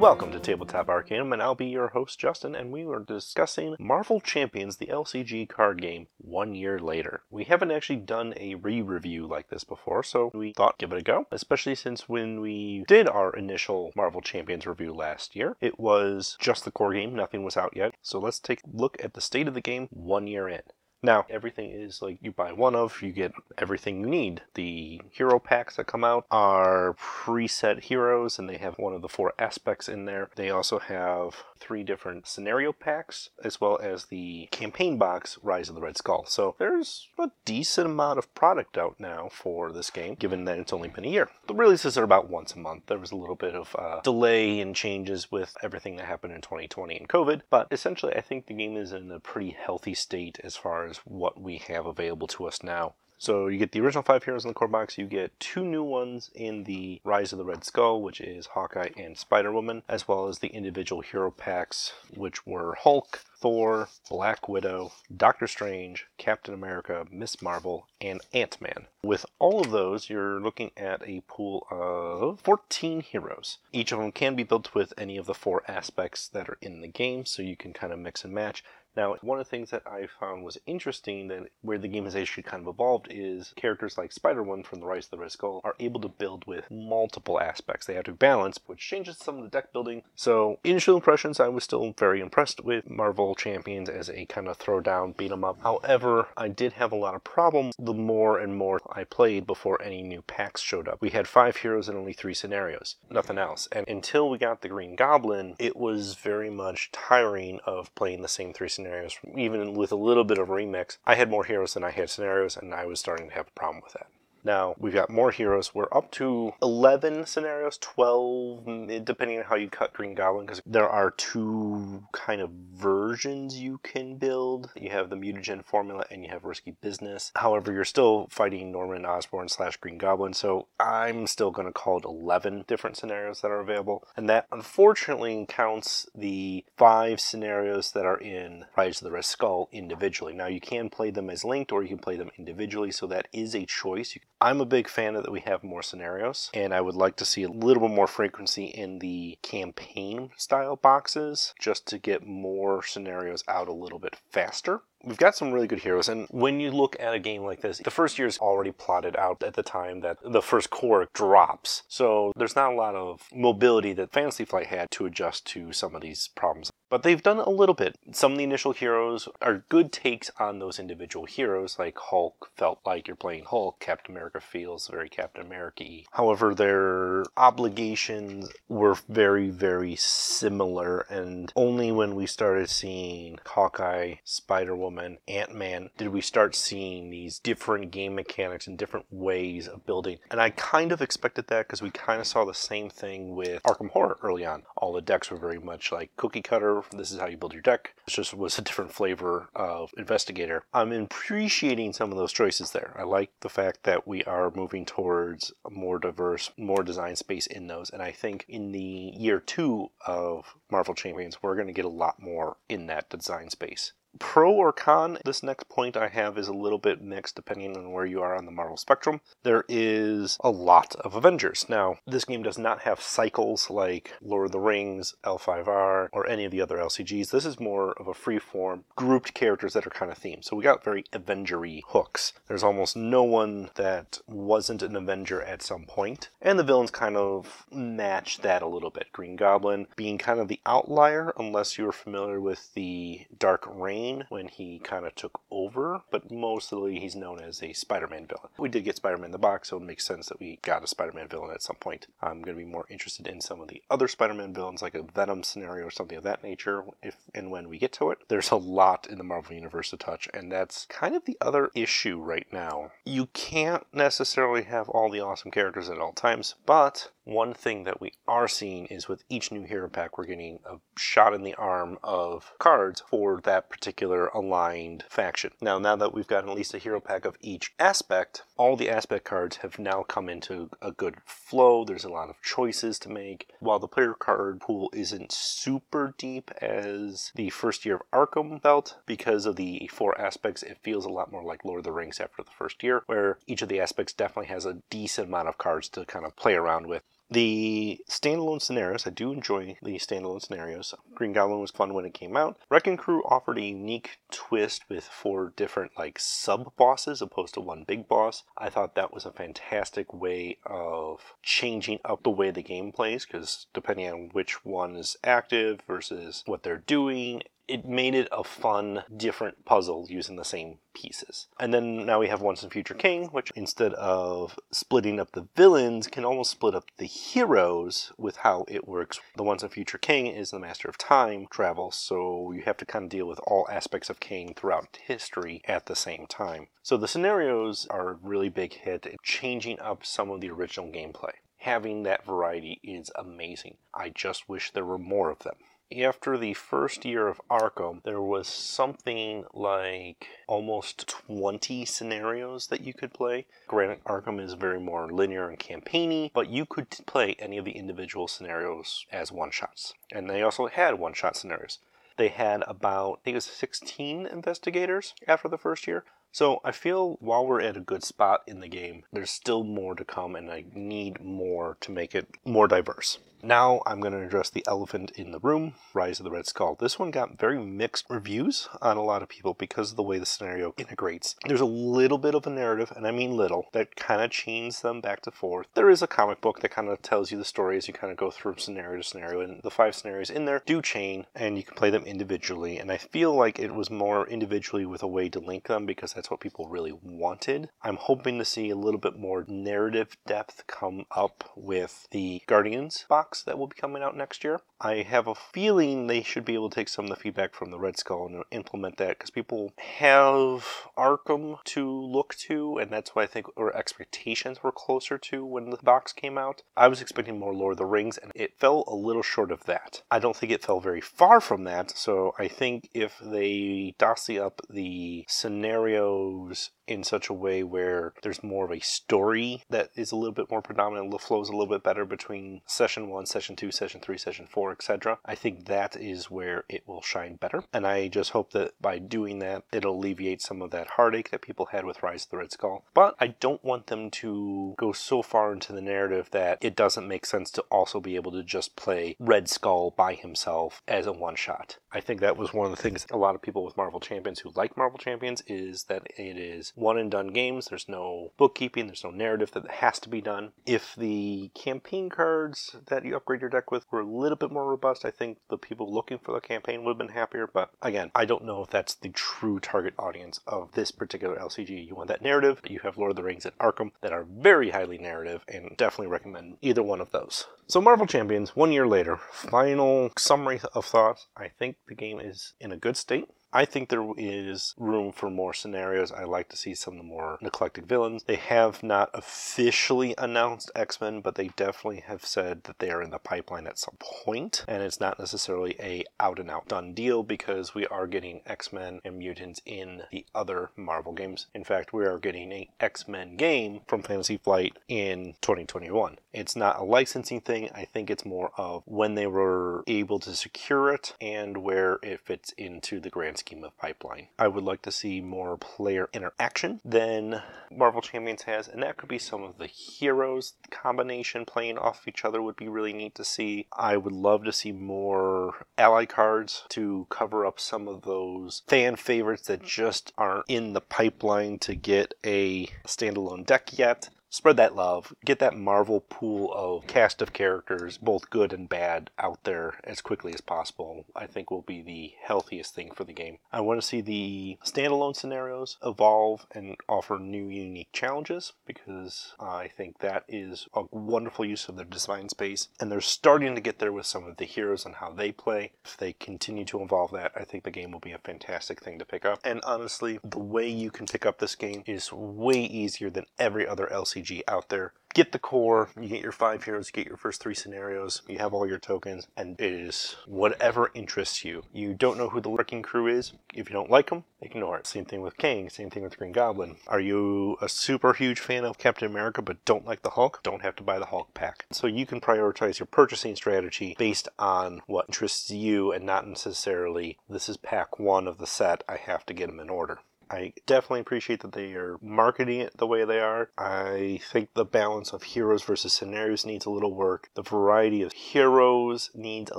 Welcome to Tabletop Arcanum, and I'll be your host, Justin, and we are discussing Marvel Champions, the LCG card game, one year later. We haven't actually done a re review like this before, so we thought give it a go, especially since when we did our initial Marvel Champions review last year, it was just the core game, nothing was out yet. So let's take a look at the state of the game one year in. Now, everything is like you buy one of, you get everything you need. The hero packs that come out are preset heroes, and they have one of the four aspects in there. They also have three different scenario packs, as well as the campaign box, Rise of the Red Skull. So there's a decent amount of product out now for this game, given that it's only been a year. The releases are about once a month. There was a little bit of uh, delay and changes with everything that happened in 2020 and COVID, but essentially, I think the game is in a pretty healthy state as far as what we have available to us now. So you get the original five heroes in the core box. You get two new ones in the Rise of the Red Skull, which is Hawkeye and Spider Woman, as well as the individual hero packs, which were Hulk, Thor, Black Widow, Doctor Strange, Captain America, Miss Marvel, and Ant Man. With all of those, you're looking at a pool of 14 heroes. Each of them can be built with any of the four aspects that are in the game, so you can kind of mix and match. Now, one of the things that I found was interesting that where the game has actually kind of evolved is characters like Spider-Woman from the Rise of the Red Skull are able to build with multiple aspects. They have to balance, which changes some of the deck building. So, initial impressions, I was still very impressed with Marvel Champions as a kind of throwdown beat 'em up. However, I did have a lot of problems the more and more I played before any new packs showed up. We had five heroes and only three scenarios, nothing else. And until we got the Green Goblin, it was very much tiring of playing the same three scenarios scenarios, even with a little bit of remix. I had more heroes than I had scenarios, and I was starting to have a problem with that. Now we've got more heroes. We're up to 11 scenarios, 12, mm, depending on how you cut Green Goblin, because there are two kind of versions you can build. You have the mutagen formula and you have risky business. However, you're still fighting Norman Osborn slash Green Goblin, so I'm still going to call it 11 different scenarios that are available. And that unfortunately counts the five scenarios that are in Rise of the Red Skull individually. Now you can play them as linked or you can play them individually, so that is a choice. You I'm a big fan of that we have more scenarios, and I would like to see a little bit more frequency in the campaign style boxes just to get more scenarios out a little bit faster. We've got some really good heroes, and when you look at a game like this, the first year is already plotted out at the time that the first core drops. So there's not a lot of mobility that Fantasy Flight had to adjust to some of these problems. But they've done a little bit. Some of the initial heroes are good takes on those individual heroes, like Hulk felt like you're playing Hulk, Captain America feels very Captain America. However, their obligations were very, very similar, and only when we started seeing Hawkeye, Spider Woman, Ant Man did we start seeing these different game mechanics and different ways of building. And I kind of expected that because we kind of saw the same thing with Arkham Horror early on. All the decks were very much like cookie cutter this is how you build your deck. It just was a different flavor of investigator. I'm appreciating some of those choices there. I like the fact that we are moving towards more diverse, more design space in those. And I think in the year two of Marvel Champions, we're going to get a lot more in that design space pro or con, this next point I have is a little bit mixed depending on where you are on the Marvel spectrum. There is a lot of Avengers. Now, this game does not have cycles like Lord of the Rings, L5R, or any of the other LCGs. This is more of a free form, grouped characters that are kind of themed. So we got very Avengery hooks. There's almost no one that wasn't an Avenger at some point, and the villains kind of match that a little bit. Green Goblin being kind of the outlier, unless you're familiar with the Dark Reign when he kind of took over, but mostly he's known as a Spider Man villain. We did get Spider Man in the box, so it makes sense that we got a Spider Man villain at some point. I'm going to be more interested in some of the other Spider Man villains, like a Venom scenario or something of that nature, if and when we get to it. There's a lot in the Marvel Universe to touch, and that's kind of the other issue right now. You can't necessarily have all the awesome characters at all times, but One thing that we are seeing is with each new hero pack, we're getting a shot in the arm of cards for that particular aligned faction. Now, now that we've got at least a hero pack of each aspect, all the aspect cards have now come into a good flow. There's a lot of choices to make. While the player card pool isn't super deep as the first year of Arkham felt, because of the four aspects, it feels a lot more like Lord of the Rings after the first year, where each of the aspects definitely has a decent amount of cards to kind of play around with. The standalone scenarios, I do enjoy the standalone scenarios. Green Goblin was fun when it came out. Wrecking Crew offered a unique twist with four different like sub bosses opposed to one big boss. I thought that was a fantastic way of changing up the way the game plays because depending on which one is active versus what they're doing it made it a fun, different puzzle using the same pieces. And then now we have Once and Future King, which instead of splitting up the villains, can almost split up the heroes with how it works. The Once and Future King is the master of time travel, so you have to kind of deal with all aspects of Kang throughout history at the same time. So the scenarios are a really big hit, changing up some of the original gameplay. Having that variety is amazing. I just wish there were more of them after the first year of Arkham, there was something like almost 20 scenarios that you could play. Granted, Arkham is very more linear and campaigny, but you could play any of the individual scenarios as one shots. And they also had one shot scenarios. They had about, I think it was 16 investigators after the first year. So I feel while we're at a good spot in the game, there's still more to come, and I need more to make it more diverse. Now I'm going to address the elephant in the room, Rise of the Red Skull. This one got very mixed reviews on a lot of people because of the way the scenario integrates. There's a little bit of a narrative, and I mean little, that kind of chains them back to forth. There is a comic book that kind of tells you the story as you kind of go through scenario to scenario, and the five scenarios in there do chain, and you can play them individually. And I feel like it was more individually with a way to link them because that's what people really wanted. I'm hoping to see a little bit more narrative depth come up with the Guardians box that will be coming out next year. I have a feeling they should be able to take some of the feedback from the Red Skull and implement that because people have Arkham to look to, and that's why I think our expectations were closer to when the box came out. I was expecting more Lord of the Rings, and it fell a little short of that. I don't think it fell very far from that, so I think if they dossy up the scenarios in such a way where there's more of a story that is a little bit more predominant, the flows a little bit better between session one, session two, session three, session four, etc. I think that is where it will shine better. And I just hope that by doing that, it'll alleviate some of that heartache that people had with Rise of the Red Skull. But I don't want them to go so far into the narrative that it doesn't make sense to also be able to just play Red Skull by himself as a one shot. I think that was one of the things a lot of people with Marvel Champions who like Marvel Champions is that it is one and done games. There's no bookkeeping, there's no narrative that has to be done. If the campaign cards that you upgrade your deck with were a little bit more robust, I think the people looking for the campaign would have been happier. But again, I don't know if that's the true target audience of this particular LCG. You want that narrative, but you have Lord of the Rings and Arkham that are very highly narrative and definitely recommend either one of those. So Marvel Champions, one year later, final summary of thoughts. I think the game is in a good state. I think there is room for more scenarios. I like to see some of the more neglected villains. They have not officially announced X Men, but they definitely have said that they are in the pipeline at some point, and it's not necessarily a out and out done deal because we are getting X Men and mutants in the other Marvel games. In fact, we are getting a X Men game from Fantasy Flight in 2021. It's not a licensing thing. I think it's more of when they were able to secure it and where it fits into the grand scheme of pipeline. I would like to see more player interaction than Marvel Champions has, and that could be some of the heroes combination playing off each other would be really neat to see. I would love to see more ally cards to cover up some of those fan favorites that just aren't in the pipeline to get a standalone deck yet spread that love, get that Marvel pool of cast of characters, both good and bad, out there as quickly as possible, I think will be the healthiest thing for the game. I want to see the standalone scenarios evolve and offer new, unique challenges because I think that is a wonderful use of their design space, and they're starting to get there with some of the heroes and how they play. If they continue to evolve that, I think the game will be a fantastic thing to pick up. And honestly, the way you can pick up this game is way easier than every other LCG Out there. Get the core, you get your five heroes, get your first three scenarios, you have all your tokens, and it is whatever interests you. You don't know who the Wrecking Crew is. If you don't like them, ignore it. Same thing with Kang, same thing with Green Goblin. Are you a super huge fan of Captain America but don't like the Hulk? Don't have to buy the Hulk pack. So you can prioritize your purchasing strategy based on what interests you and not necessarily this is pack one of the set, I have to get them in order. I definitely appreciate that they are marketing it the way they are. I think the balance of heroes versus scenarios needs a little work. The variety of heroes needs a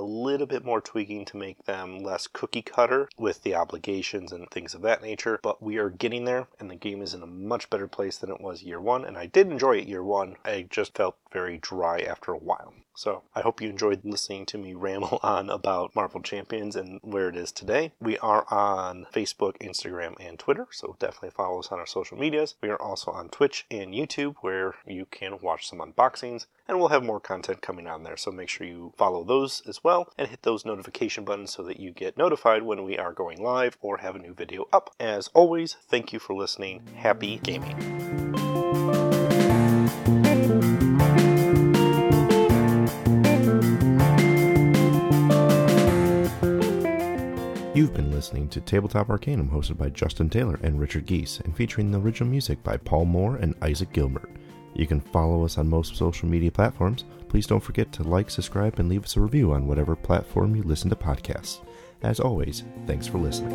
little bit more tweaking to make them less cookie cutter with the obligations and things of that nature. But we are getting there, and the game is in a much better place than it was year one. And I did enjoy it year one. I just felt very dry after a while. So I hope you enjoyed listening to me ramble on about Marvel Champions and where it is today. We are on Facebook, Instagram, and Twitter, so definitely follow us on our social medias. We are also on Twitch and YouTube where you can watch some unboxings, and we'll have more content coming on there. So make sure you follow those as well and hit those notification buttons so that you get notified when we are going live or have a new video up. As always, thank you for listening. Happy gaming. You've been listening to Tabletop Arcanum, hosted by Justin Taylor and Richard Geese, and featuring the original music by Paul Moore and Isaac Gilbert. You can follow us on most social media platforms. Please don't forget to like, subscribe, and leave us a review on whatever platform you listen to podcasts. As always, thanks for listening.